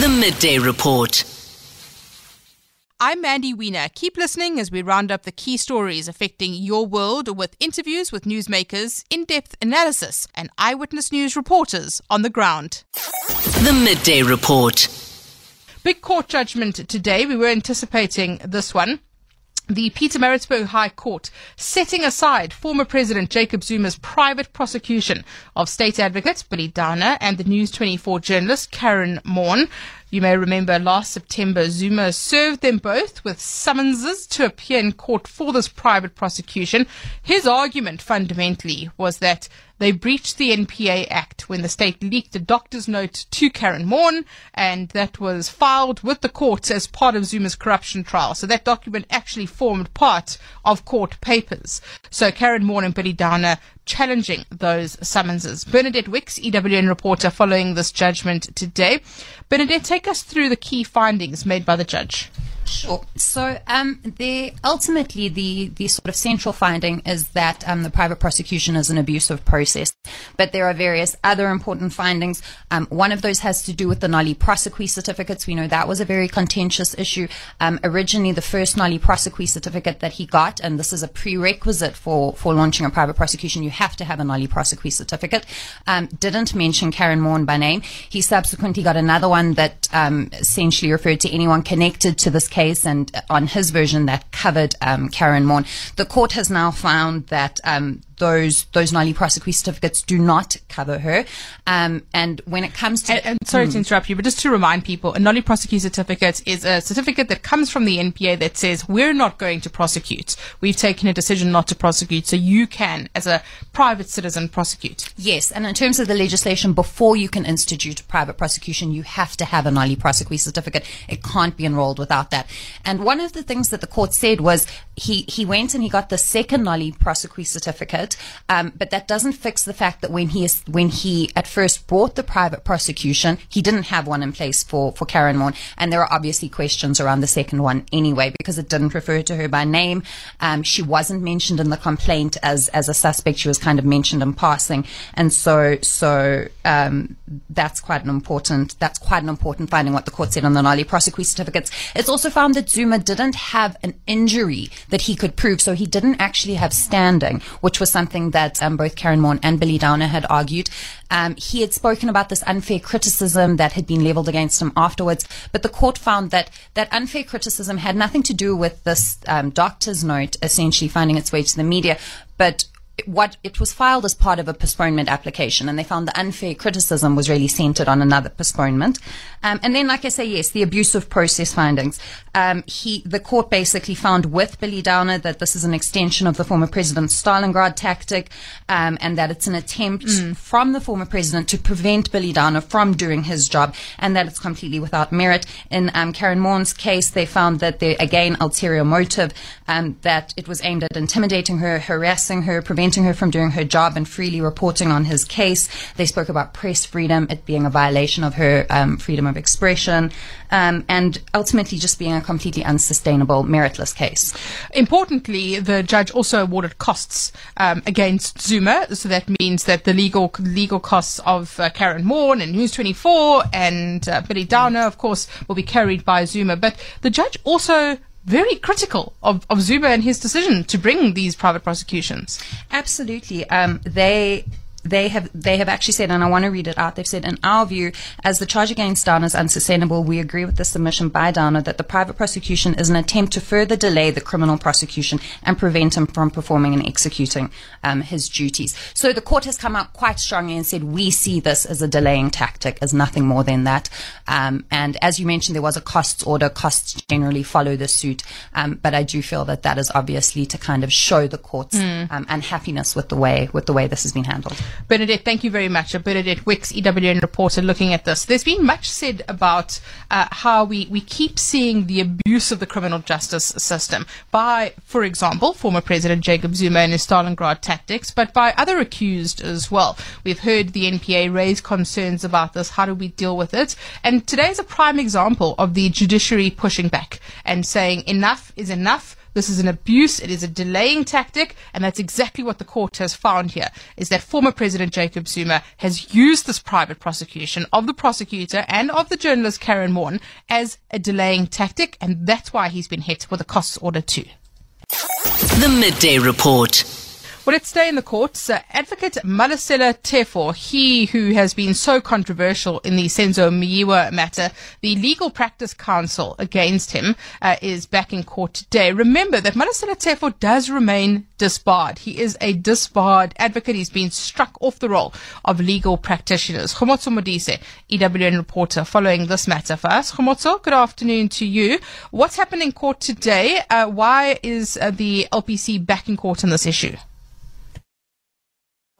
The Midday Report. I'm Mandy Wiener. Keep listening as we round up the key stories affecting your world with interviews with newsmakers, in depth analysis, and eyewitness news reporters on the ground. The Midday Report. Big court judgment today. We were anticipating this one. The Peter Pietermaritzburg High Court setting aside former President Jacob Zuma's private prosecution of state advocate Billy Downer and the News 24 journalist Karen Maughan. You may remember last September, Zuma served them both with summonses to appear in court for this private prosecution. His argument fundamentally was that they breached the NPA Act when the state leaked a doctor's note to Karen Maughan, and that was filed with the courts as part of Zuma's corruption trial. So that document actually formed part of court papers. So Karen Maughan and Billy Downer challenging those summonses. Bernadette Wicks, EWN reporter, following this judgment today. Bernadette, take us through the key findings made by the judge. Sure. So, um, the ultimately the the sort of central finding is that um, the private prosecution is an abusive process, but there are various other important findings. Um, one of those has to do with the nolle prosequi certificates. We know that was a very contentious issue. Um, originally, the first nolle prosequi certificate that he got, and this is a prerequisite for for launching a private prosecution, you have to have a nolle prosequi certificate. Um, didn't mention Karen Maughan by name. He subsequently got another one that um, essentially referred to anyone connected to this case and on his version that covered um, Karen Maughan. The court has now found that um, those those nolle prosequi certificates do not cover her. Um, and when it comes to and, and sorry to interrupt you, but just to remind people, a nolle prosequi certificate is a certificate that comes from the NPA that says we're not going to prosecute. We've taken a decision not to prosecute, so you can, as a private citizen, prosecute. Yes, and in terms of the legislation, before you can institute a private prosecution, you have to have a nolle prosequi certificate. It can't be enrolled without that. And one of the things that the court said was he he went and he got the second nolle prosequi certificate um, but that doesn't fix the fact that when he is, when he at first brought the private prosecution, he didn't have one in place for for Karen Maughan, and there are obviously questions around the second one anyway because it didn't refer to her by name. Um, she wasn't mentioned in the complaint as as a suspect. She was kind of mentioned in passing, and so so um, that's quite an important that's quite an important finding. What the court said on the nolle prosequi certificates. It's also found that Zuma didn't have an injury that he could prove, so he didn't actually have standing, which was something something that um, both Karen Maughan and Billy Downer had argued. Um, he had spoken about this unfair criticism that had been leveled against him afterwards, but the court found that that unfair criticism had nothing to do with this um, doctor's note essentially finding its way to the media, but what it was filed as part of a postponement application, and they found the unfair criticism was really centered on another postponement. Um, and then, like I say, yes, the abusive process findings. Um, he, the court basically found with Billy Downer that this is an extension of the former president's Stalingrad tactic, um, and that it's an attempt mm. from the former president to prevent Billy Downer from doing his job, and that it's completely without merit. In um, Karen Maughan's case, they found that there again ulterior motive, um, that it was aimed at intimidating her, harassing her, preventing preventing her from doing her job and freely reporting on his case. They spoke about press freedom, it being a violation of her um, freedom of expression, um, and ultimately just being a completely unsustainable, meritless case. Importantly, the judge also awarded costs um, against Zuma, so that means that the legal legal costs of uh, Karen Maughan and News 24 and uh, Billy Downer, of course, will be carried by Zuma. But the judge also very critical of, of Zuma and his decision to bring these private prosecutions. Absolutely. Um, they they have they have actually said, and I want to read it out. They've said, in our view, as the charge against Downer is unsustainable, we agree with the submission by Downer that the private prosecution is an attempt to further delay the criminal prosecution and prevent him from performing and executing um, his duties. So the court has come out quite strongly and said we see this as a delaying tactic, as nothing more than that. Um, and as you mentioned, there was a costs order. Costs generally follow the suit, um, but I do feel that that is obviously to kind of show the court's mm. unhappiness with the way with the way this has been handled. Bernadette, thank you very much. Bernadette Wicks, EWN reporter, looking at this. There's been much said about uh, how we, we keep seeing the abuse of the criminal justice system by, for example, former President Jacob Zuma and his Stalingrad tactics, but by other accused as well. We've heard the NPA raise concerns about this. How do we deal with it? And today is a prime example of the judiciary pushing back and saying enough is enough This is an abuse. It is a delaying tactic. And that's exactly what the court has found here is that former President Jacob Zuma has used this private prosecution of the prosecutor and of the journalist Karen Maughan as a delaying tactic. And that's why he's been hit with a costs order too. The Midday Report. Well, let's stay in the courts. Uh, Advocate Malesela Teffo, he who has been so controversial in the Senzo Meyiwa matter, the Legal Practice Council against him uh, is back in court today. Remember that Malesela Teffo does remain disbarred. He is a disbarred advocate. He's been struck off the roll of legal practitioners. Khomotso Modise, EWN reporter, following this matter for us. Khomotso, good afternoon to you. What's happened in court today? Uh, why is uh, the LPC back in court on this issue?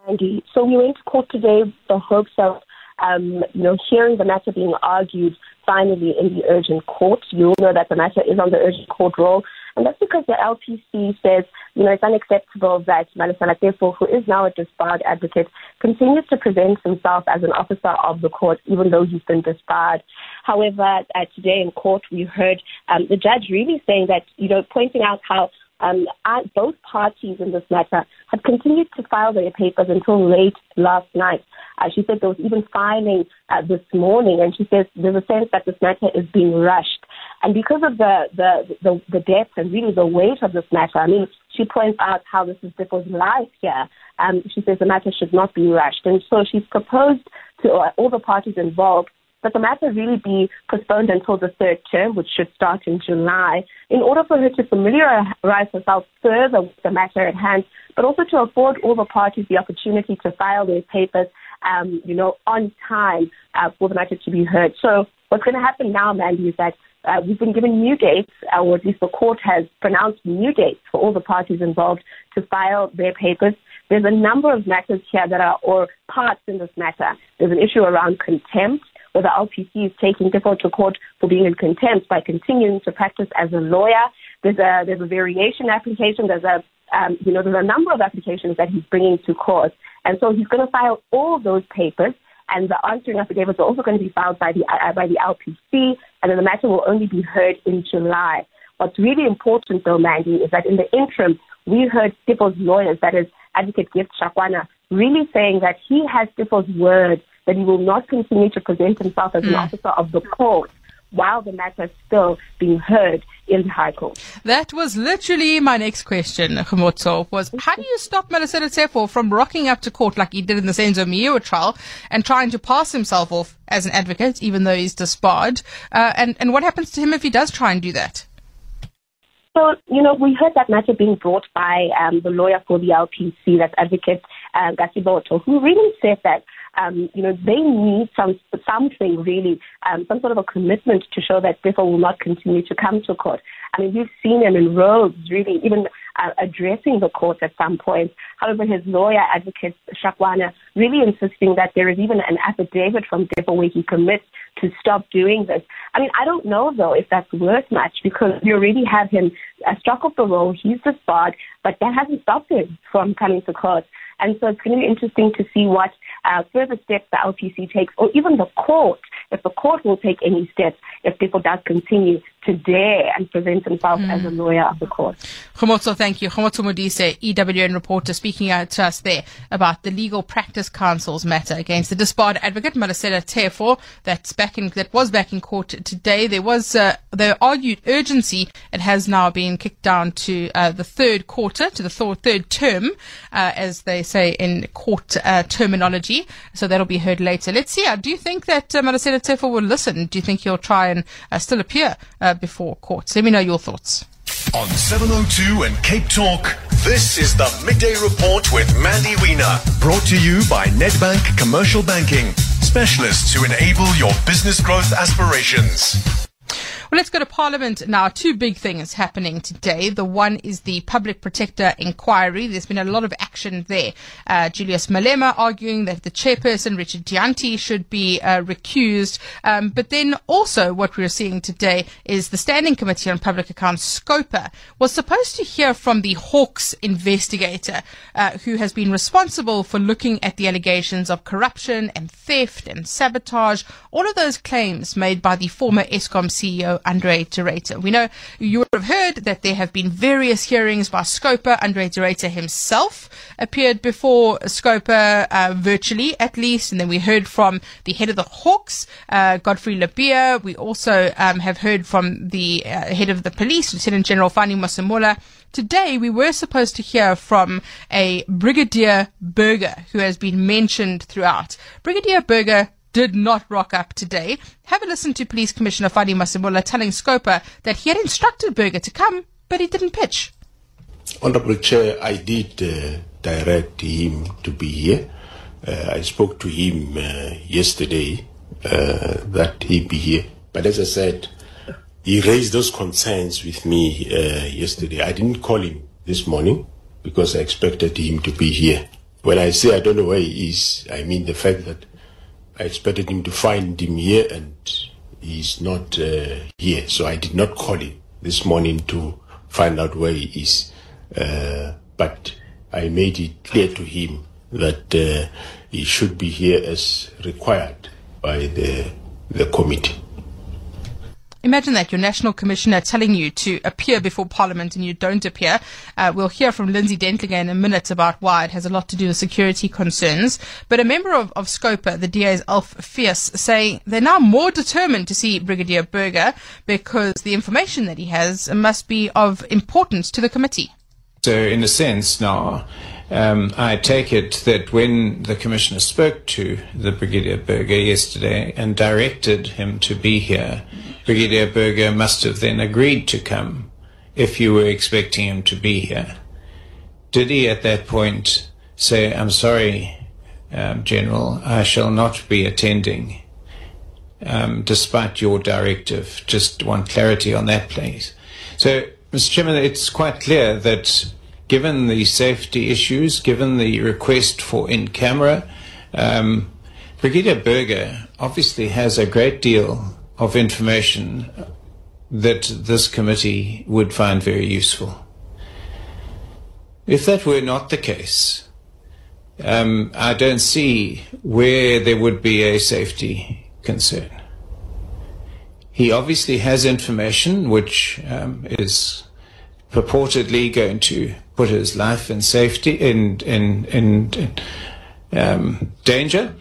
Andy. So we went to court today with the hopes of, um, you know, hearing the matter being argued finally in the urgent court. You all know that the matter is on the urgent court roll. And that's because the LPC says, you know, it's unacceptable that Malesela Teffo, who is now a disbarred advocate, continues to present himself as an officer of the court, even though he's been disbarred. However, uh, today in court, we heard um, the judge really saying that, you know, pointing out how um, both parties in this matter had continued to file their papers until late last night. Uh, she said there was even filing uh, this morning, and she says there's a sense that this matter is being rushed. And because of the, the, the, the depth and really the weight of this matter, I mean, she points out how this is people's life here. Um, she says the matter should not be rushed. And so she's proposed to uh, all the parties involved but the matter really be postponed until the third term, which should start in July, in order for her to familiarize herself further with the matter at hand, but also to afford all the parties the opportunity to file their papers, um, you know, on time uh, for the matter to be heard. So what's going to happen now, Mandy, is that uh, we've been given new dates, uh, or at least the court has pronounced new dates for all the parties involved to file their papers. There's a number of matters here that are, or parts in this matter. There's an issue around contempt where the LPC is taking Teffo to court for being in contempt by continuing to practice as a lawyer. There's a there's a variation application. There's a um, you know there's a number of applications that he's bringing to court, and so he's going to file all those papers. And the answering affidavits are also going to be filed by the uh, by the LPC, and then the matter will only be heard in July. What's really important, though, Mandy, is that in the interim, we heard Teffo's lawyers, that is Advocate Gift Shakwana, really saying that he has Teffo's word that he will not continue to present himself as an hmm. officer of the court while the matter is still being heard in the High Court. That was literally my next question, Khomotso, was how do you stop Malesela Teffo from rocking up to court like he did in the Senzo Meyiwa trial and trying to pass himself off as an advocate, even though he's disbarred? Uh, and, and what happens to him if he does try and do that? So, you know, we heard that matter being brought by um, the lawyer for the LPC, that's Advocate uh, Gasiboto, who really said that um, you know, they need some something really, um, some sort of a commitment to show that Teffo will not continue to come to court. I mean, we've seen him in robes, really, even uh, addressing the court at some point. However, his lawyer, advocate Shakwana, really insisting that there is even an affidavit from Teffo where he commits to stop doing this. I mean, I don't know though if that's worth much because you already have him uh, struck off the roll. He's the disbarred, but that hasn't stopped him from coming to court. And so it's going to be interesting to see what uh, further steps the LPC takes, or even the court, if the court will take any steps if Teffo does continue to dare and present themselves mm. as a lawyer of the court. Khomotso, thank you. Khomotso Modise, EWN reporter, speaking out to us there about the Legal Practice Council's matter against the disbarred advocate Malesela Teffo. That's back in, that was back in court today. There was, uh, they argued urgency. It has now been kicked down to uh, the third quarter, to the th- third term, uh, as they say in court uh, terminology. So that'll be heard later. Let's see. Uh, do you think that uh, Malesela Teffo will listen? Do you think he'll try and uh, still appear uh, before courts? Let me know your thoughts. On 702 and Cape Talk, this is the Midday Report with Mandy Wiener. Brought to you by Nedbank Commercial Banking, specialists who enable your business growth aspirations. Well, let's go to Parliament now. Two big things happening today. The one is the Public Protector inquiry. There's been a lot of action there. Uh, Julius Malema arguing that the chairperson, Richard Dyantyi, should be uh, recused. Um, but then also what we're seeing today is the Standing Committee on Public Accounts, SCOPA, was supposed to hear from the Hawks investigator, uh, who has been responsible for looking at the allegations of corruption and theft and sabotage, all of those claims made by the former Eskom CEO Andre de We know you would have heard that there have been various hearings by Scopa. Andre de himself appeared before Scopa uh, virtually, at least, and then we heard from the head of the Hawks, uh, Godfrey Lebeya. We also um, have heard from the uh, head of the police, Lieutenant General Fani Masemola. Today, we were supposed to hear from a Brigadier Burger who has been mentioned throughout. Brigadier Burger did not rock up today. Have a listen to Police Commissioner Fani Masemola telling Scopa that he had instructed Burger to come, but he didn't pitch. Honorable Chair, I did uh, direct him to be here. Uh, I spoke to him uh, yesterday uh, that he be here. But as I said, he raised those concerns with me uh, yesterday. I didn't call him this morning because I expected him to be here. When I say I don't know where he is, I mean the fact that I expected him to find him here and he's not uh, here. So I did not call him this morning to find out where he is. Uh, but I made it clear to him that uh, he should be here as required by the, the committee. Imagine that your national commissioner telling you to appear before Parliament and you don't appear. Uh, we'll hear from Lindsay Dentlinger in a minute about why it has a lot to do with security concerns. But a member of, of Scopa, the DA's Alf Fierce, saying they're now more determined to see Brigadier Burger because the information that he has must be of importance to the committee. So, in a sense, now um, I take it that when the Commissioner spoke to the Brigadier Burger yesterday and directed him to be here, Brigadier Burger must have then agreed to come if you were expecting him to be here. Did he at that point say, I'm sorry, um, General, I shall not be attending, um, despite your directive? Just want clarity on that, please. So, Mr. Chairman, it's quite clear that given the safety issues, given the request for in camera, um, Brigadier Burger obviously has a great deal of information that this committee would find very useful. If that were not the case, um, I don't see where there would be a safety concern. He obviously has information which um, is purportedly going to put his life in safety in in in, in um, danger,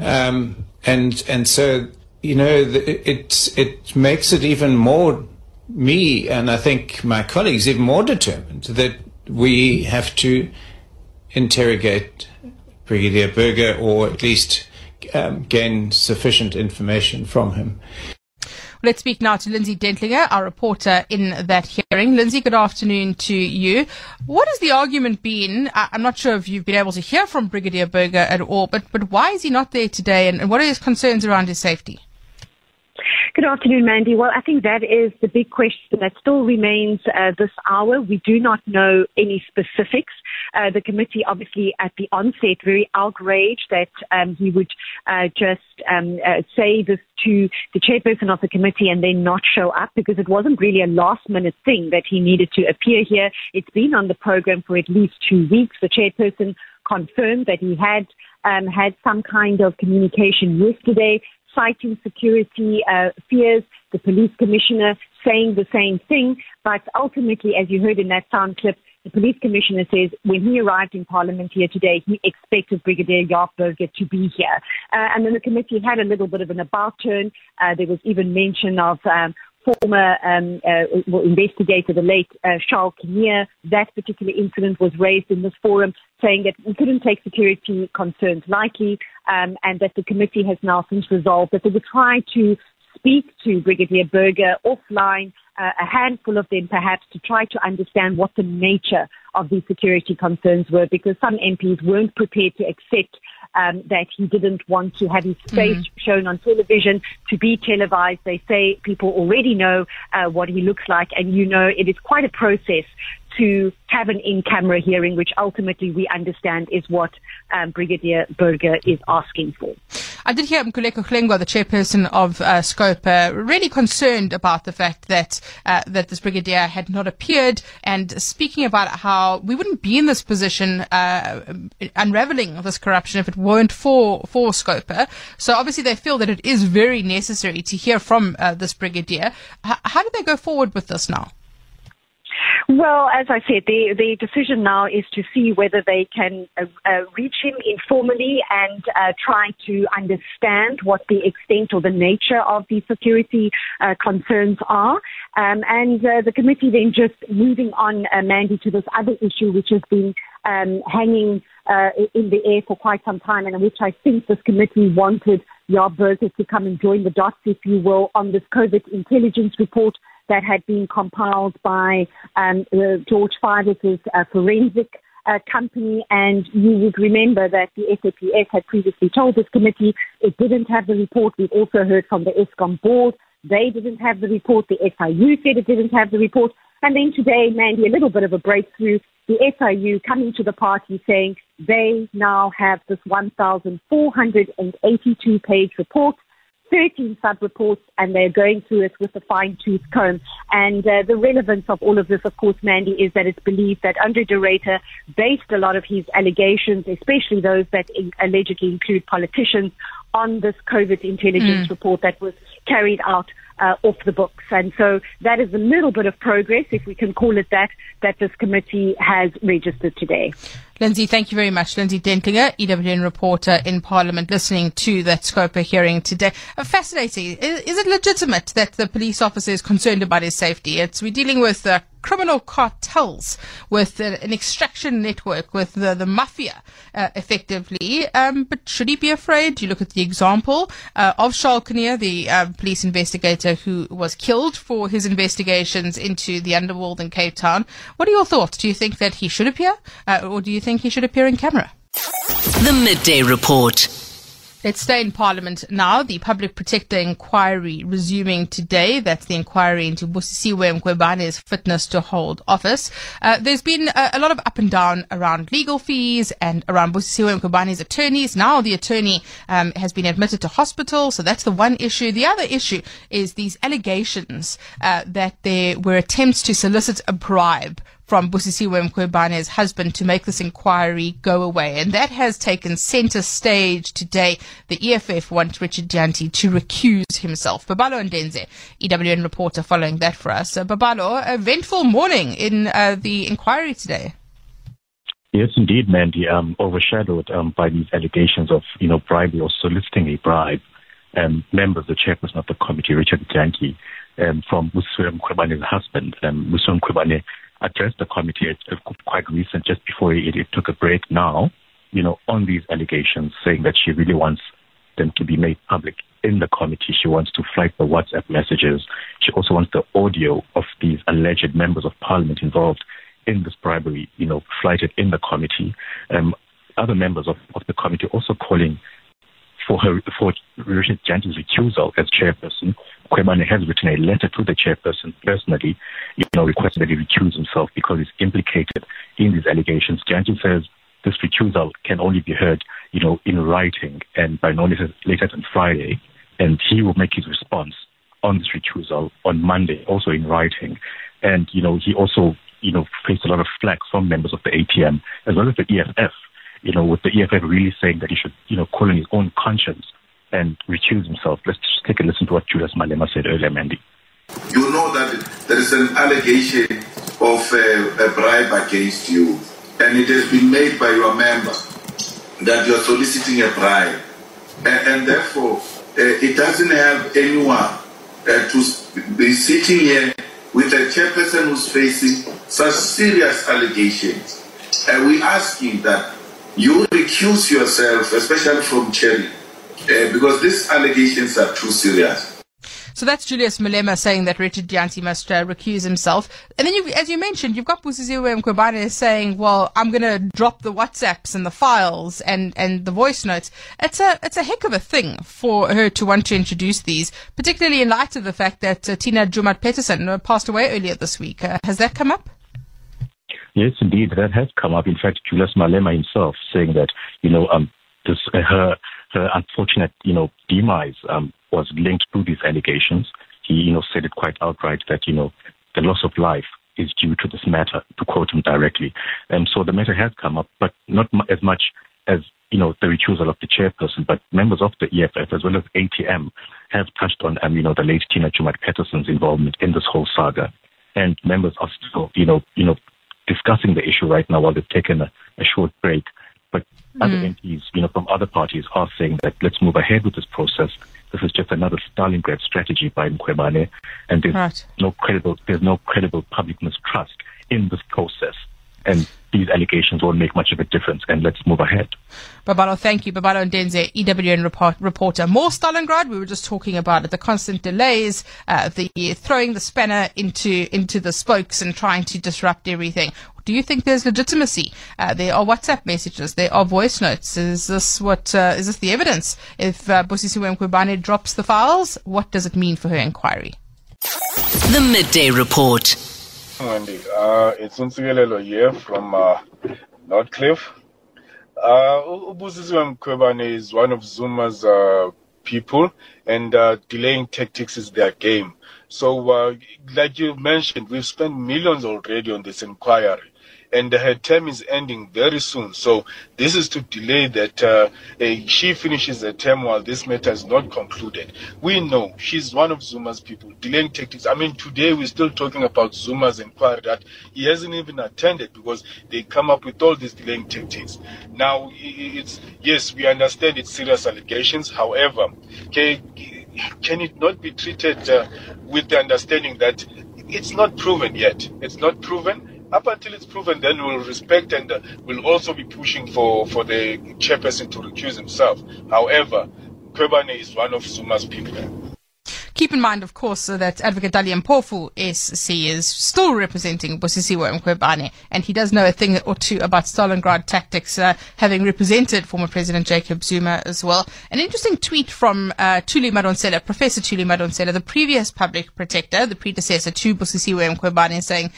um, and and so you know, it it makes it even more me and I think my colleagues even more determined that we have to interrogate Brigadier Burger or at least um, gain sufficient information from him. Let's speak now to Lindsay Dentlinger, our reporter in that hearing. Lindsay, good afternoon to you. What has the argument been? I'm not sure if you've been able to hear from Brigadier Burger at all, but, but why is he not there today and, and what are his concerns around his safety? Good afternoon, Mandy. Well, I think that is the big question that still remains uh, this hour. We do not know any specifics. Uh, the committee, obviously, at the onset, very outraged that um, he would uh, just um, uh, say this to the chairperson of the committee and then not show up because it wasn't really a last minute thing that he needed to appear here. It's been on the program for at least two weeks. The chairperson confirmed that he had um, had some kind of communication yesterday citing security uh, fears, the police commissioner saying the same thing. But ultimately, as you heard in that sound clip, the police commissioner says when he arrived in Parliament here today, he expected Brigadier Jaap to be here. Uh, and then the committee had a little bit of an about turn. Uh, there was even mention of um, former um, uh, investigator, the late uh, Charles Kinnear. That particular incident was raised in this forum, saying that we couldn't take security concerns lightly, um, and that the committee has now since resolved that they would try to speak to Brigadier Burger offline, uh, a handful of them perhaps, to try to understand what the nature of these security concerns were, because some MPs weren't prepared to accept um, that he didn't want to have his face mm-hmm. shown on television to be televised. They say people already know uh, what he looks like, and you know it is quite a process to have an in-camera hearing, which ultimately we understand is what um, Brigadier Burger is asking for. I did hear Mkhuleko Hlengwa, the chairperson of uh, Scope, uh, really concerned about the fact that uh, that this brigadier had not appeared, and speaking about how we wouldn't be in this position uh, unraveling this corruption if it weren't for for Scopa. So obviously they feel that it is very necessary to hear from uh, this brigadier. H- how do they go forward with this now? Well, as I said, the, the decision now is to see whether they can uh, uh, reach him informally and uh, try to understand what the extent or the nature of the security uh, concerns are. Um, and uh, the committee then just moving on, uh, Mandy, to this other issue which has been um, hanging in the air for quite some time and which I think this committee wanted Jaap Burger to come and join the dots, if you will, on this COVID intelligence report that had been compiled by um, George Fivaz' uh, forensic uh, company. And you would remember that the SAPS had previously told this committee it didn't have the report. We've also heard from the Eskom board. They didn't have the report. The SIU said it didn't have the report. And then today, Mandy, a little bit of a breakthrough. The SIU coming to the party saying they now have this 1,482 page report 13 sub-reports and they're going through it with a fine-tooth comb. And uh, the relevance of all of this, of course, Mandy, is that it's believed that Andre de Ruyter based a lot of his allegations, especially those that in- allegedly include politicians, on this COVID intelligence mm. report that was carried out uh, off the books. And so that is a little bit of progress, if we can call it that, that this committee has registered today. Lindsay, thank you very much. Lindsay Dentlinger, EWN reporter in Parliament, listening to that Scopa hearing today. Uh, fascinating. Is, is, it legitimate that the police officer is concerned about his safety? It's, we're dealing with uh, criminal cartels, with uh, an extraction network, with the, the mafia, uh, effectively. Um, but should he be afraid? You look at the example uh, of Charles Kinnear, the uh, police investigator who was killed for his investigations into the underworld in Cape Town. What are your thoughts? Do you think that he should appear, or do you think he should appear in camera. The Midday Report. Let's stay in Parliament now. The Public Protector inquiry resuming today. That's the inquiry into Busisiwe Mkhwebane's fitness to hold office. Uh, there's been a, a, lot of up and down around legal fees and around Busisiwe Mkhwebane's attorneys. Now the attorney um, has been admitted to hospital, so that's the one issue. The other issue is these allegations uh, that there were attempts to solicit a bribe from Busisiwe Mkhwebane's husband to make this inquiry go away. And that has taken center stage today. The EFF wants Richard Dyantyi to recuse himself. Babalo Ndenze, EWN reporter, following that for us. Uh, Babalo, eventful morning in uh, the inquiry today. Yes, indeed, Mandy. Um, overshadowed um, by these allegations of, you know, bribery or soliciting a bribe. Um, members, of the chairperson of the committee, Richard Dyantyi, um, from Busisiwe Mkhwebane's husband, um, Busisiwe Mkhwebane, addressed the committee quite recent, just before it, it took a break now, you know, on these allegations, saying that she really wants them to be made public in the committee. She wants to flight the WhatsApp messages. She also wants the audio of these alleged members of parliament involved in this bribery, you know, flighted in the committee. Um, other members of, of the committee also calling for her for Richard Dyantyi's recusal as chairperson. Mkhwebane has written a letter to the chairperson personally, you know, requesting that he recuse himself because he's implicated in these allegations. Dyantyi says this recusal can only be heard, you know, in writing and by no later, later than Friday, and he will make his response on this recusal on Monday, also in writing. And, you know, he also, you know, faced a lot of flack from members of the ATM as well as the EFF you know, with the EFF really saying that he should, you know, call on his own conscience and recuse himself. Let's just take a listen to what Julius Malema said earlier, Mandy. You know that there is an allegation of uh, a bribe against you, and it has been made by your member that you are soliciting a bribe, and, and therefore uh, it doesn't have anyone uh, to be sitting here with a chairperson who's facing such serious allegations. And we asking that you recuse yourself, especially from Cherry, uh, because these allegations are too serious. So that's Julius Malema saying that Richard Dyantyi must uh, recuse himself. And then, you, as you mentioned, you've got Busisiwe Mkhwebane saying, well, I'm going to drop the WhatsApps and the files and, and the voice notes. It's a, it's a heck of a thing for her to want to introduce these, particularly in light of the fact that uh, Tina Joemat Pettersson uh, passed away earlier this week. Uh, has that come up? Yes, indeed, that has come up. In fact, Julius Malema himself saying that you know um, this uh, her her unfortunate, you know, demise um, was linked to these allegations. He, you know, said it quite outright that, you know, the loss of life is due to this matter, to quote him directly. And so the matter has come up, but not as much as you know the recusal of the chairperson, but members of the EFF as well as ATM have touched on, um, you know, the late Tina Joemat-Pettersson's involvement in this whole saga, and members are still, you know, you know, discussing the issue right now while they've taken a, a short break. But mm. other MPs, you know, from other parties are saying that let's move ahead with this process. This is just another Stalingrad strategy by Mkhwebane, and there's right. no credible, there's no credible public mistrust in this process. And these allegations won't make much of a difference, and let's move ahead. Babalo, thank you. Babalo Ndenze, EWN report, reporter. More Stalingrad, we were just talking about it, the constant delays, uh, the throwing the spanner into, into the spokes and trying to disrupt everything. Do you think there's legitimacy? Uh, there are WhatsApp messages, there are voice notes. Is this what uh, is this the evidence? If uh, Busisiwe Mkhwebane drops the files, what does it mean for her inquiry? The Midday Report. Wendy. Uh, it's Unsigelelo here from uh, Northcliffe. Uh, Ubusisiwe Mkhwebane is one of Zuma's uh, people, and uh, delaying tactics is their game. So, uh, like you mentioned, we've spent millions already on this inquiry and her term is ending very soon. So this is to delay that uh, she finishes her term while this matter is not concluded. We know she's one of Zuma's people. Delaying tactics. I mean, today we're still talking about Zuma's inquiry that he hasn't even attended because they come up with all these delaying tactics. Now, it's yes, we understand it's serious allegations. However, can, can it not be treated uh, with the understanding that it's not proven yet? It's not proven up until it's proven, then we'll respect and uh, we'll also be pushing for, for the chairperson to recuse himself. However, Mkhwebane is one of Zuma's people. Keep in mind, of course, that Advocate Dali Mpofu SC is still representing Busisiwe Mkhwebane, and he does know a thing or two about Stalingrad tactics, uh, having represented former President Jacob Zuma as well. An interesting tweet from uh, Thuli Madonsela, Professor Thuli Madonsela, the previous public protector, the predecessor to Busisiwe Mkhwebane, saying,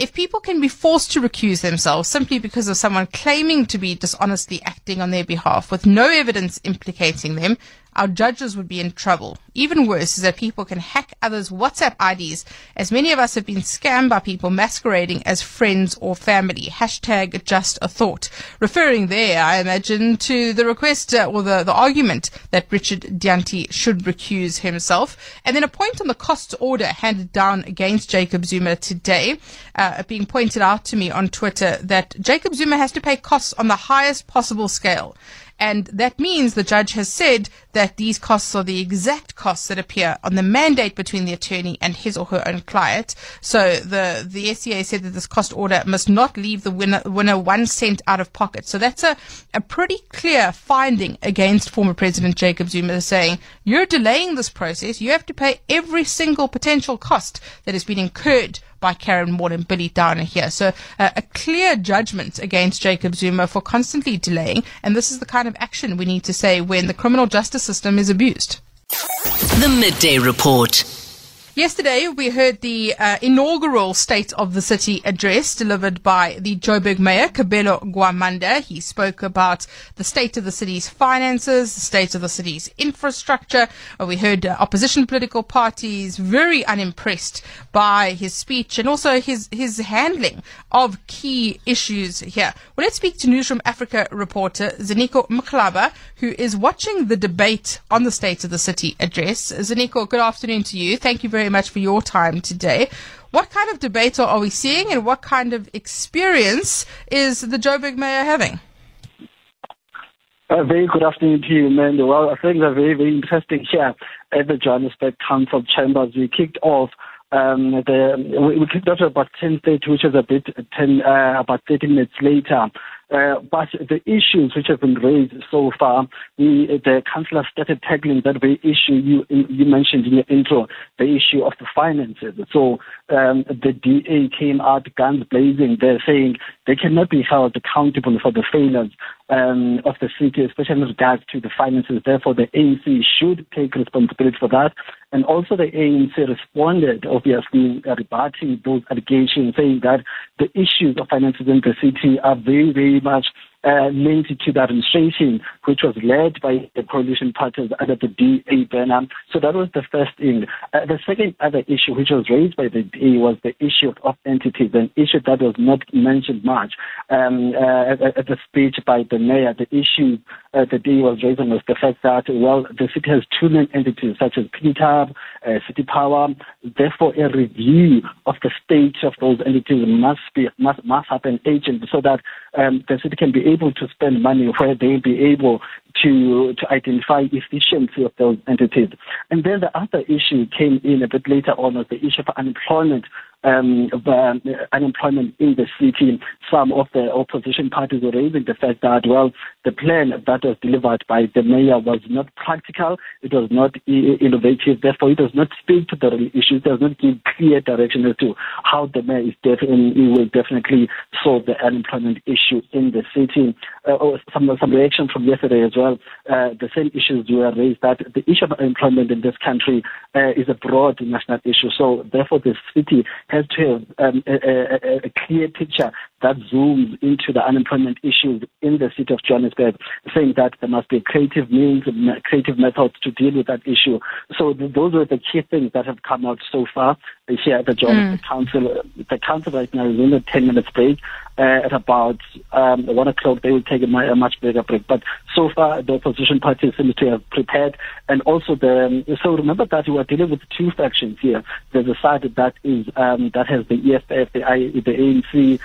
if people can be forced to recuse themselves simply because of someone claiming to be dishonestly acting on their behalf with no evidence implicating them, our judges would be in trouble. Even worse is that people can hack others' WhatsApp IDs, as many of us have been scammed by people masquerading as friends or family. Hashtag just a thought. Referring there, I imagine, to the request uh, or the, the argument that Richard Dyantyi should recuse himself. And then a point on the costs order handed down against Jacob Zuma today, uh, being pointed out to me on Twitter that Jacob Zuma has to pay costs on the highest possible scale. And that means the judge has said that these costs are the exact costs that appear on the mandate between the attorney and his or her own client. So the, the SCA said that this cost order must not leave the winner, winner one cent out of pocket. So that's a, a pretty clear finding against former President Jacob Zuma saying, you're delaying this process. You have to pay every single potential cost that has been incurred by Karen Ward and Billy Downer here. So uh, a clear judgment against Jacob Zuma for constantly delaying. And this is the kind of action we need to say when the criminal justice system is abused. The Midday Report. Yesterday, we heard the uh, inaugural State of the City address delivered by the Joburg Mayor, Kabelo Gwamanda. He spoke about the state of the city's finances, the state of the city's infrastructure. Uh, we heard uh, opposition political parties very unimpressed by his speech and also his, his handling of key issues here. Well, let's speak to Newsroom Afrika reporter Zaniko Mklaba, who is watching the debate on the State of the City address. Zaniko, good afternoon to you. Thank you very much for your time today. What kind of debate are we seeing and what kind of experience is the Joburg mayor having? A very good afternoon to you, Mandy. Well, things are very, very interesting here at the Johannesburg Council Chambers. We kicked off um, the, we, we kicked off about 10.30, which is a bit 10, uh, about 30 minutes later. Uh, but the issues which have been raised so far, we, the councillor started tackling that very issue you you mentioned in your intro, the issue of the finances. So um, the DA came out guns blazing. They're saying they cannot be held accountable for the failures um, of the city, especially in regards to the finances. Therefore, the ANC should take responsibility for that. And also the ANC responded, obviously, rebutting those allegations, saying that the issues of finances in the city are very, very much uh, linked to administration, which was led by the coalition parties under the DA banner. So that was the first thing. Uh, the second other issue, which was raised by the DA, was the issue of entities, an issue that was not mentioned much um, uh, at, at, the speech by the mayor. The issue uh, the DA was raising was the fact that, well, the city has two main entities, such as PTAB, uh, City Power. Therefore, a review of the state of those entities must be must, must happen urgently so that um, the city can be able to spend money where they'll be able to to identify efficiency of those entities. And then the other issue came in a bit later on was the issue of unemployment um, uh, unemployment in the city. Some of the opposition parties were raising the fact that, well, the plan that was delivered by the mayor was not practical, it was not innovative, therefore it does not speak to the real issues, it does not give clear direction as to how the mayor is will definitely solve the unemployment issue in the city. Uh, oh, some, some reaction from yesterday as well. Uh, the same issues were raised that the issue of unemployment in this country uh, is a broad national issue. So therefore the city has to have um, a, a, a, clear picture that zooms into the unemployment issues in the city of Johannesburg, saying that there must be creative means, creative methods to deal with that issue. So th- those are the key things that have come out so far here at the Johannesburg mm. Council. The council right now is in a 10 minutes break. Uh, at about um, 1 o'clock, they will take a, a, much bigger break. But so far, the opposition parties seem to have prepared. And also, the so remember that we are dealing with two factions here. There's a side that is um, that has the EFF, the, I, the ANC,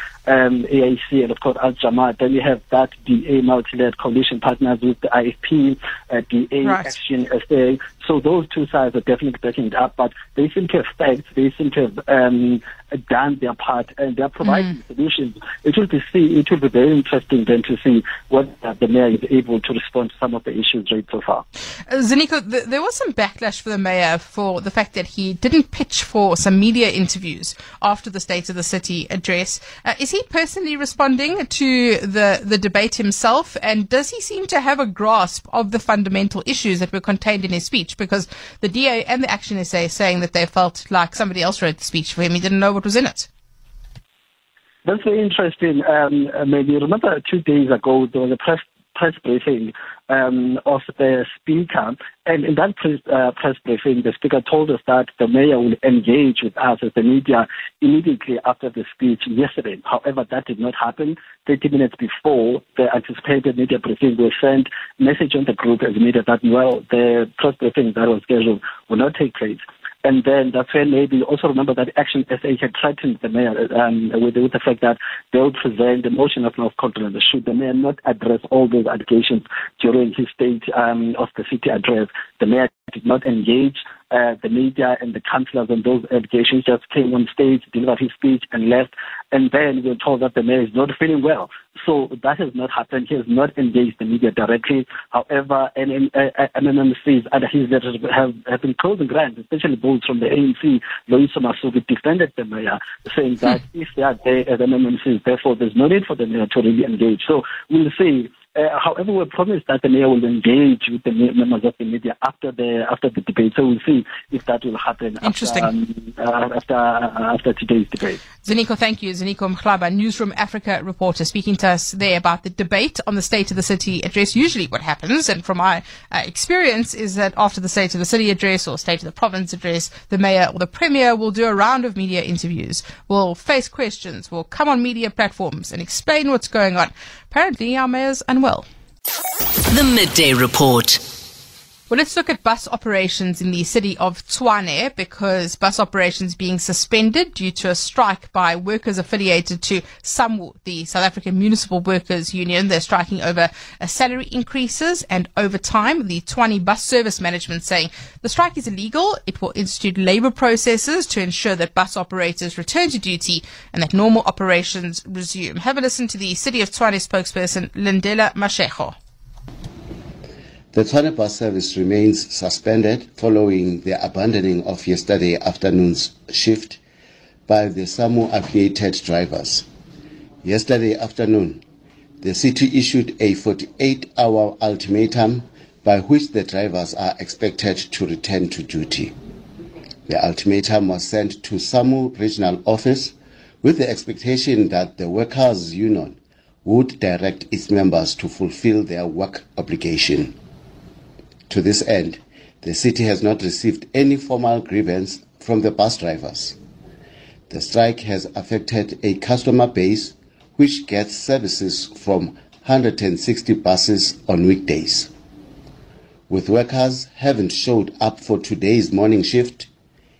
um, AIC, and of course Al Jama-ah. Then you have that DA multi-led coalition partners with the IFP, uh, DA right. Action SA. So those two sides are definitely backing it up, but they seem to have facts. They seem to have um, done their part and they're providing mm. solutions. It will be see, it will be very interesting then to see what the mayor is able to respond to some of the issues raised so far. Uh, th- there was some backlash for the mayor for the fact that he didn't pitch for some media interviews after the State of the City address. Uh, is he personally responding to the, the debate himself? And does he seem to have a grasp of the fundamental issues that were contained in his speech? Because the DA and the Action SA saying that they felt like somebody else wrote the speech for him. He didn't know what was in it. That's very interesting. Um, maybe remember two days ago there was a press press briefing um, of the speaker, and in that press, uh, press briefing, the speaker told us that the mayor will engage with us as the media immediately after the speech yesterday. However, that did not happen. 30 minutes before the anticipated media briefing, we sent message on the group as media that well, the press briefing that was scheduled will not take place. And then that's when maybe also remember that Action SA had threatened the mayor um, with, with, the fact that they would present the motion of no confidence should the mayor not address all those allegations during his state um, of the city address. The mayor did not engage uh, the media and the councillors and those allegations, just came on stage, delivered his speech, and left. And then we were told that the mayor is not feeling well. So that has not happened. He has not engaged the media directly. However, MMMCs under his letters have, have been closing grants, especially those from the ANC. Loyiso Masuku defended the mayor, saying that hmm. if they are there as MMMCs, therefore there's no need for the mayor to really engage. So we'll see uh, however, we promised that the mayor will engage with the members of the media after the after the debate. So we'll see if that will happen. Interesting. After, um, uh, after, uh, after today's debate. Zanico, thank you. Zanico Mhlaba, Newsroom Afrika reporter, speaking to us there about the debate on the State of the City address. Usually, what happens, and from my uh, experience, is that after the State of the City address or State of the Province address, the mayor or the premier will do a round of media interviews, will face questions, will come on media platforms and explain what's going on. Apparently, our mayor's unwell. The Midday Report. Well, let's look at bus operations in the city of Tshwane because bus operations being suspended due to a strike by workers affiliated to SAMWU, the South African Municipal Workers Union. They're striking over salary increases and overtime. The Tshwane Bus Service Management saying the strike is illegal. It will institute labor processes to ensure that bus operators return to duty and that normal operations resume. Have a listen to the City of Tshwane spokesperson Lindela Mashego. The Tshwane bus service remains suspended following the abandoning of yesterday afternoon's shift by the SAMWU affiliated drivers. Yesterday afternoon, the city issued a 48 hour ultimatum by which the drivers are expected to return to duty. The ultimatum was sent to SAMWU regional office with the expectation that the workers' union would direct its members to fulfill their work obligation. To this end, the city has not received any formal grievance from the bus drivers. The strike has affected a customer base which gets services from 160 buses on weekdays. With workers having showed up for today's morning shift,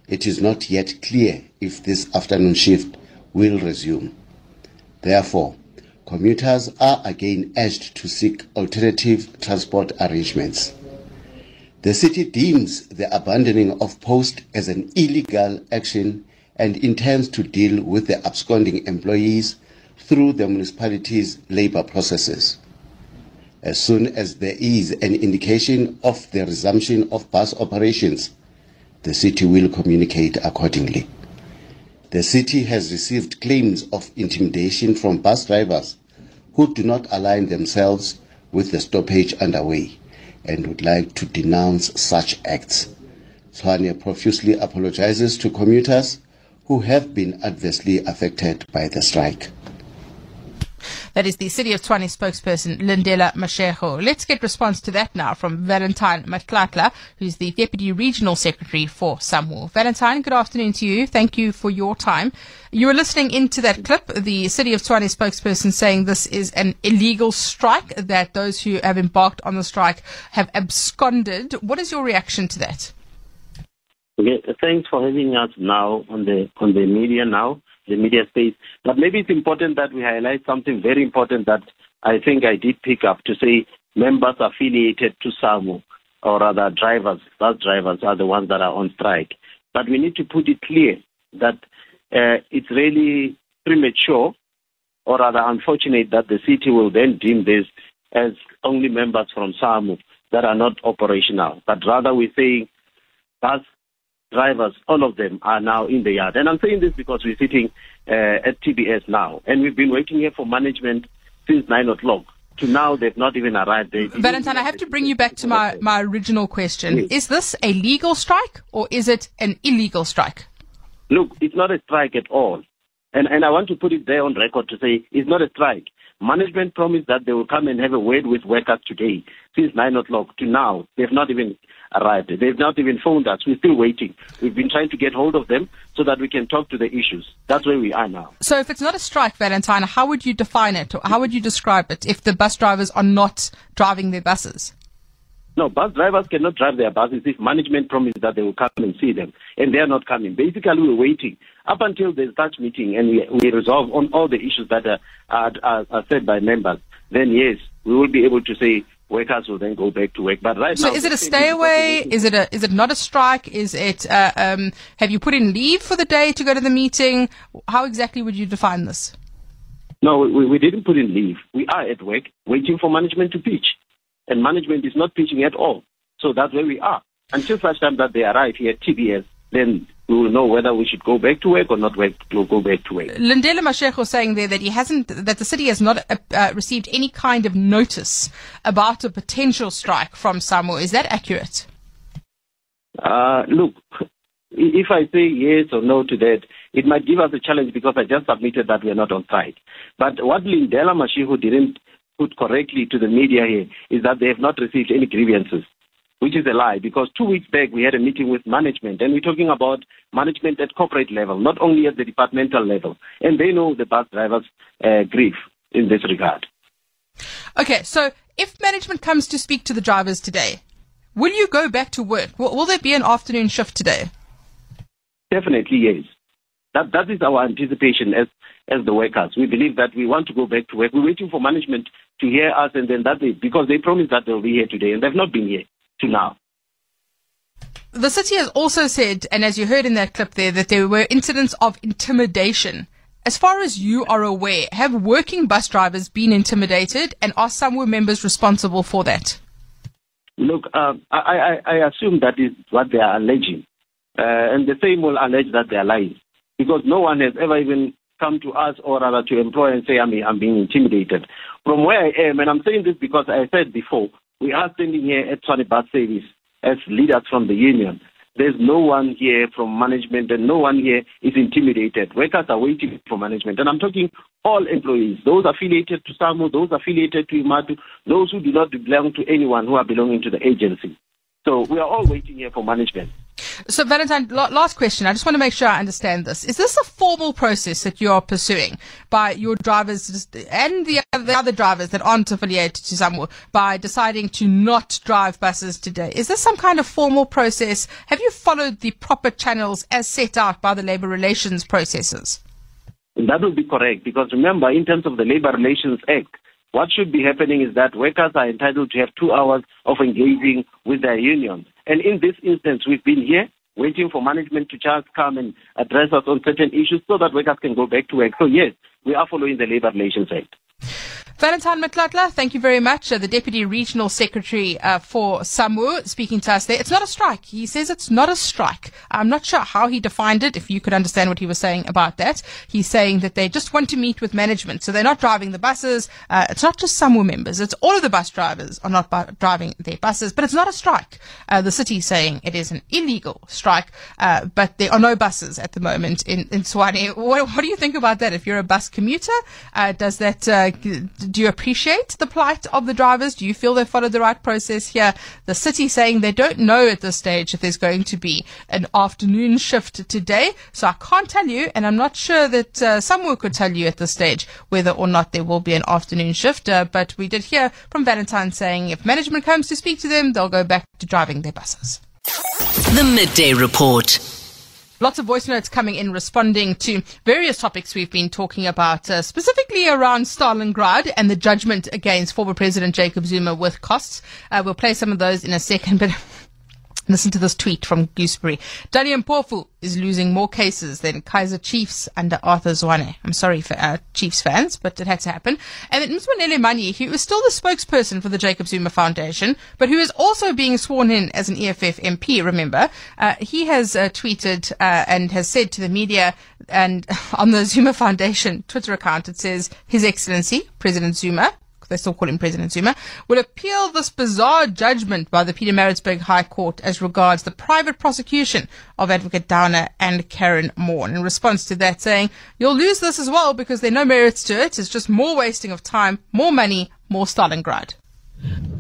it is not yet clear if this afternoon shift will resume. Therefore, commuters are again urged to seek alternative transport arrangements. The city deems the abandoning of post as an illegal action and intends to deal with the absconding employees through the municipality's labor processes. As soon as there is an indication of the resumption of bus operations, the city will communicate accordingly. The city has received claims of intimidation from bus drivers who do not align themselves with the stoppage underway and would like to denounce such acts. Tshwane profusely apologizes to commuters who have been adversely affected by the strike. That is the City of Tshwane spokesperson, Lindela Mashego. Let's get response to that now from Valentine Matlatla, who's the Deputy Regional Secretary for SAMWU. Valentine, good afternoon to you. Thank you for your time. You were listening into that clip, the City of Tshwane spokesperson saying this is an illegal strike, that those who have embarked on the strike have absconded. What is your reaction to that? Okay, thanks for having us now on the on the media now the media space. But maybe it's important that we highlight something very important that I think I did pick up to say members affiliated to SAMWU, or rather drivers, bus drivers are the ones that are on strike. But we need to put it clear that uh, it's really premature, or rather unfortunate, that the city will then deem this as only members from SAMWU that are not operational. But rather we're saying bus drivers, all of them are now in the yard. And I'm saying this because we're sitting uh, at TBS now, and we've been waiting here for management since 9 o'clock. To now, they've not even arrived. They Valentine, I have to bring you back to my, my original question. Yes. Is this a legal strike or is it an illegal strike? Look, it's not a strike at all. And, and I want to put it there on record to say it's not a strike. Management promised that they will come and have a word with workers today. Since 9 o'clock to now, they've not even arrived. They've not even phoned us. We're still waiting. We've been trying to get hold of them so that we can talk to the issues. That's where we are now. So if it's not a strike, Valentine, how would you define it? How would you describe it if the bus drivers are not driving their buses? No, bus drivers cannot drive their buses if management promised that they will come and see them, and they are not coming. Basically, we're waiting up until there's such meeting and we, we resolve on all the issues that are, are, are said by members. Then yes, we will be able to say workers will then go back to work. But right so now, is it a stay away? Is it a is it not a strike? Is it uh, um, have you put in leave for the day to go to the meeting? How exactly would you define this? No, we, we didn't put in leave. We are at work waiting for management to pitch and management is not pitching at all. So that's where we are. Until such time that they arrive here TBS, then we will know whether we should go back to work or not work, go back to work. Lindela Mashego saying there that he hasn't, that the city has not uh, uh, received any kind of notice about a potential strike from SAMWU. Is that accurate? Uh, look, if I say yes or no to that, it might give us a challenge because I just submitted that we are not on strike. But what Lindela Mashego didn't put correctly to the media here is that they have not received any grievances, which is a lie because two weeks back we had a meeting with management and we're talking about management at corporate level, not only at the departmental level. And they know the bus drivers' uh, grief in this regard. Okay, so if management comes to speak to the drivers today, will you go back to work? Will, will there be an afternoon shift today? Definitely, yes. That, that is our anticipation as, as the workers. We believe that we want to go back to work. We're waiting for management to hear us, and then that they, because they promised that they'll be here today, and they've not been here to now. The city has also said, and as you heard in that clip there, that there were incidents of intimidation. As far as you are aware, have working bus drivers been intimidated, and are some members responsible for that? Look, uh, I, I, I, assume that is what they are alleging, uh, and the same will allege that they are lying because no one has ever even come to us or rather to employ and say I'm, I'm being intimidated. From where I am, and I'm saying this because I said before, we are standing here at Tshwane Bus Service as leaders from the union There's no one here from management and no one here is intimidated. Workers are waiting for management. And I'm talking all employees, those affiliated to SAMWU, those affiliated to IMATU, those who do not belong to anyone who are belonging to the agency. So we are all waiting here for management. So, Valentine, last question. I just want to make sure I understand this. Is this a formal process that you are pursuing by your drivers and the, the other drivers that aren't affiliated to SAMWU by deciding to not drive buses today? Is this some kind of formal process? Have you followed the proper channels as set out by the labor relations processes? That would be correct because remember, in terms of the Labor Relations Act, what should be happening is that workers are entitled to have two hours of engaging with their unions. And in this instance, we've been here waiting for management to just come and address us on certain issues so that workers can go back to work. So yes, we are following the Labor Relations Act. Valentine Matlatla, thank you very much. Uh, the Deputy Regional Secretary uh, for SAMWU speaking to us there. It's not a strike. He says it's not a strike. I'm not sure how he defined it, if you could understand what he was saying about that. He's saying that they just want to meet with management. So they're not driving the buses. Uh, it's not just SAMWU members. It's all of the bus drivers are not bu- driving their buses, but it's not a strike. Uh, the city saying it is an illegal strike, uh, but there are no buses at the moment in, in Tshwane. What, what, do you think about that? If you're a bus commuter, uh, does that do you appreciate the plight of the drivers? Do you feel they followed the right process here? The city saying they don't know at this stage if there's going to be an afternoon shift today. So I can't tell you, and I'm not sure that uh, SAMWU could tell you at this stage whether or not there will be an afternoon shift. Uh, but we did hear from Valentine saying if management comes to speak to them, they'll go back to driving their buses. The Midday Report. Lots of voice notes coming in responding to various topics we've been talking about, uh, specifically around Stalingrad and the judgment against former President Jacob Zuma with costs. Uh, we'll play some of those in a second, but Listen to this tweet from Gooseberry. Dali Mpofu is losing more cases than Kaizer Chiefs under Arthur Zwane. I'm sorry for uh, Chiefs fans, but it had to happen. And then Mzwanele Manyi, who is still the spokesperson for the Jacob Zuma Foundation, but who is also being sworn in as an EFF MP, remember, uh, he has uh, tweeted uh, and has said to the media and on the Zuma Foundation Twitter account, it says, His Excellency, President Zuma, they still call him President Zuma, will appeal this bizarre judgment by the Pietermaritzburg High Court as regards the private prosecution of Advocate Downer and Karen Maughan. In response to that, saying, You'll lose this as well because there are no merits to it. It's just more wasting of time, more money, more Stalingrad.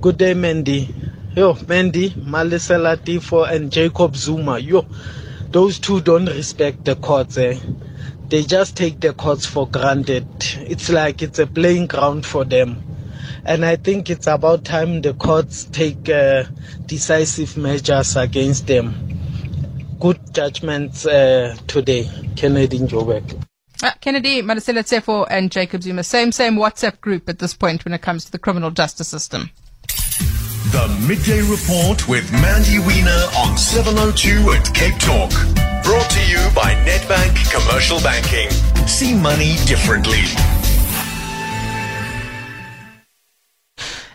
Good day, Mandy. Yo, Mandy, Malesela Teffo, and Jacob Zuma. Yo, those two don't respect the courts, eh? They just take the courts for granted. It's like it's a playing ground for them and I think it's about time the courts take uh, decisive measures against them. Good judgments uh, today. Kennedy Joburg. Uh, Kennedy, Malesela Teffo, and Jacob Zuma, same, same WhatsApp group at this point when it comes to the criminal justice system. The Midday Report with Mandy Wiener on 702 at Cape Talk. Brought to you by Nedbank Commercial Banking. See money differently.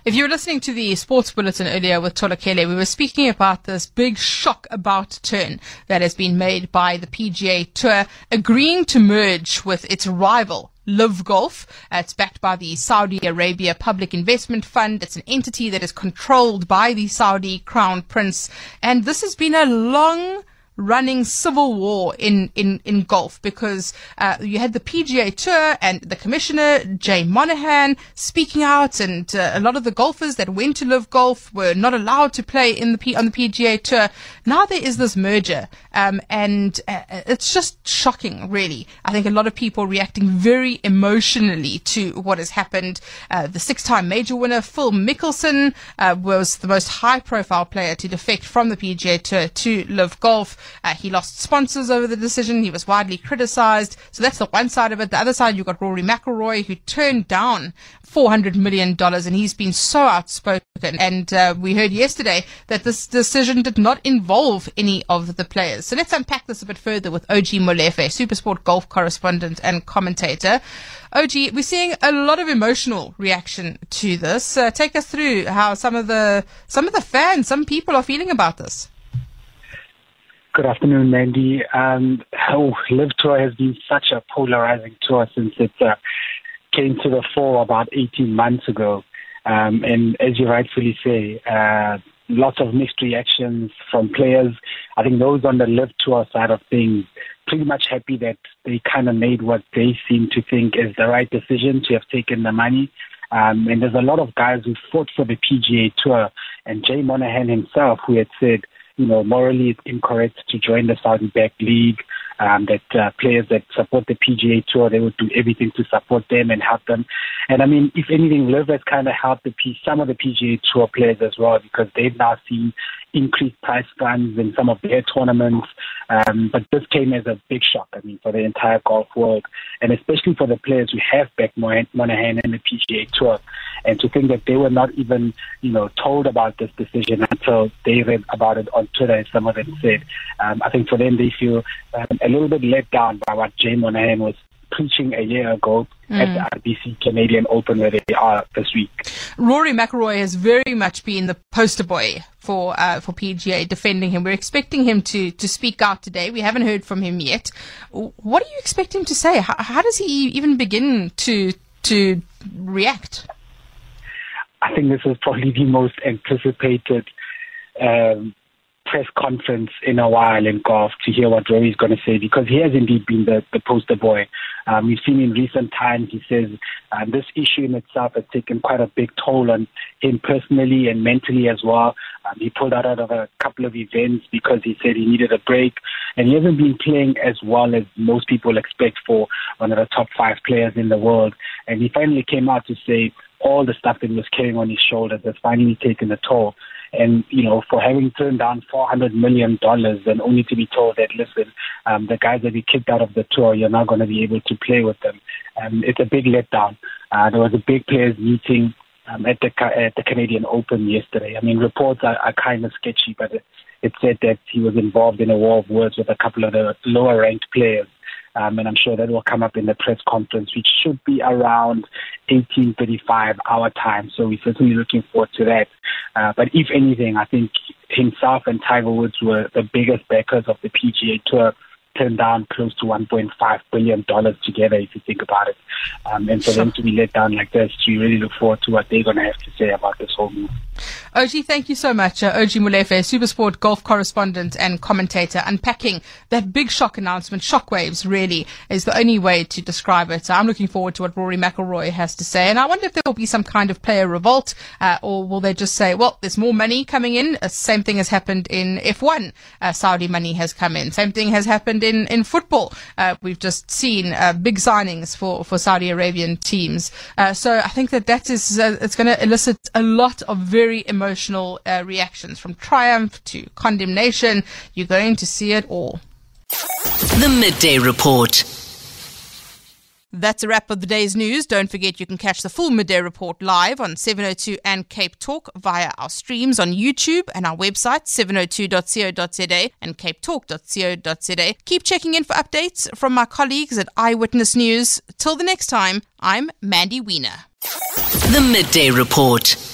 If you were listening to the sports bulletin earlier with Tolakele, we were speaking about this big shock about turn that has been made by the PGA Tour agreeing to merge with its rival. LIV Golf. It's backed by the Saudi Arabia Public Investment Fund. It's an entity that is controlled by the Saudi Crown Prince. And this has been a long running civil war in, in, in golf because uh, you had the PGA Tour and the commissioner, Jay Monahan, speaking out, and uh, a lot of the golfers that went to LIV Golf were not allowed to play in the P- on the PGA Tour. Now there is this merger, um, and uh, it's just shocking, really. I think a lot of people reacting very emotionally to what has happened. Uh, the six-time major winner, Phil Mickelson, uh, was the most high-profile player to defect from the PGA Tour to LIV Golf. Uh, he lost sponsors over the decision. He was widely criticized. So that's the one side of it. The other side, you've got Rory McIlroy, who turned down $400 million and he's been so outspoken. And uh, we heard yesterday that this decision did not involve any of the players. So let's unpack this a bit further with OG Molefe, Supersport golf correspondent and commentator. OG, we're seeing a lot of emotional reaction to this. Uh, take us through how some of the some of the fans, some people are feeling about this. Good afternoon, Mandy. Um, oh, LIV Tour has been such a polarizing tour since its uh, came to the fore about 18 months ago. Um, and as you rightfully say, uh, lots of mixed reactions from players. I think those on the LIV tour side of things pretty much happy that they kind of made what they seem to think is the right decision to have taken the money. Um, and there's a lot of guys who fought for the PGA Tour, and Jay Monahan himself, who had said, you know, morally it's incorrect to join the Saudi backed league um, that uh, players that support the PGA Tour, they would do everything to support them and help them. And I mean, if anything, LIV has kind of helped the P- some of the PGA Tour players as well because they've now seen increased prize funds in some of their tournaments. Um, but this came as a big shock, I mean, for the entire golf world, and especially for the players who have back Monahan and the PGA Tour. And to think that they were not even, you know, told about this decision until they read about it on Twitter, as some of them said. Um, I think for them, they feel um, a little bit let down by what Jay Monahan was preaching a year ago mm. at the RBC Canadian Open where they are this week. Rory McIlroy has very much been the poster boy for uh, for PGA defending him. We're expecting him to to speak out today. We haven't heard from him yet. What do you expect him to say? How, how does he even begin to to react? I think this is probably the most anticipated um, press conference in a while in golf to hear what Rory is going to say because he has indeed been the, the poster boy. Um, we've seen in recent times, he says um, this issue in itself has taken quite a big toll on him personally and mentally as well. Um, he pulled out, out of a couple of events because he said he needed a break and he hasn't been playing as well as most people expect for one of the top five players in the world. And he finally came out to say all the stuff that he was carrying on his shoulders has finally taken a toll. And, you know, for having turned down $400 million and only to be told that, listen, um, the guys that we kicked out of the tour, you're not going to be able to play with them. Um, it's a big letdown. Uh, there was a big players meeting um, at the at the Canadian Open yesterday. I mean, reports are, are kind of sketchy, but it, it said that he was involved in a war of words with a couple of the lower ranked players. Um, and I'm sure that will come up in the press conference, which should be around 18:35 our time. So we're certainly looking forward to that. Uh, but if anything, I think himself and Tiger Woods were the biggest backers of the PGA Tour turned down close to 1.5 billion dollars together, if you think about it. Um, and for them to be let down like this, we really look forward to what they're going to have to say about this whole move. OG, thank you so much. Uh, OG Molefe, Supersport golf correspondent and commentator, unpacking that big shock announcement. Shockwaves, really, is the only way to describe it. I'm looking forward to what Rory McIlroy has to say. And I wonder if there will be some kind of player revolt, uh, or will they just say, well, there's more money coming in? Uh, same thing has happened in F1. Uh, Saudi money has come in. Same thing has happened in, in football. Uh, we've just seen uh, big signings for, for Saudi Arabian teams. so I think that that is, it's going to elicit a lot of very emotional uh, reactions from triumph to condemnation. You're going to see it all. The Midday Report. That's a wrap of the day's news. Don't forget you can catch the full midday report live on 702 and Cape Talk via our streams on YouTube and our website 702.co.za and capetalk.co.za. Keep checking in for updates from my colleagues at Eyewitness News. Till the next time, I'm Mandy Wiener. The Midday Report.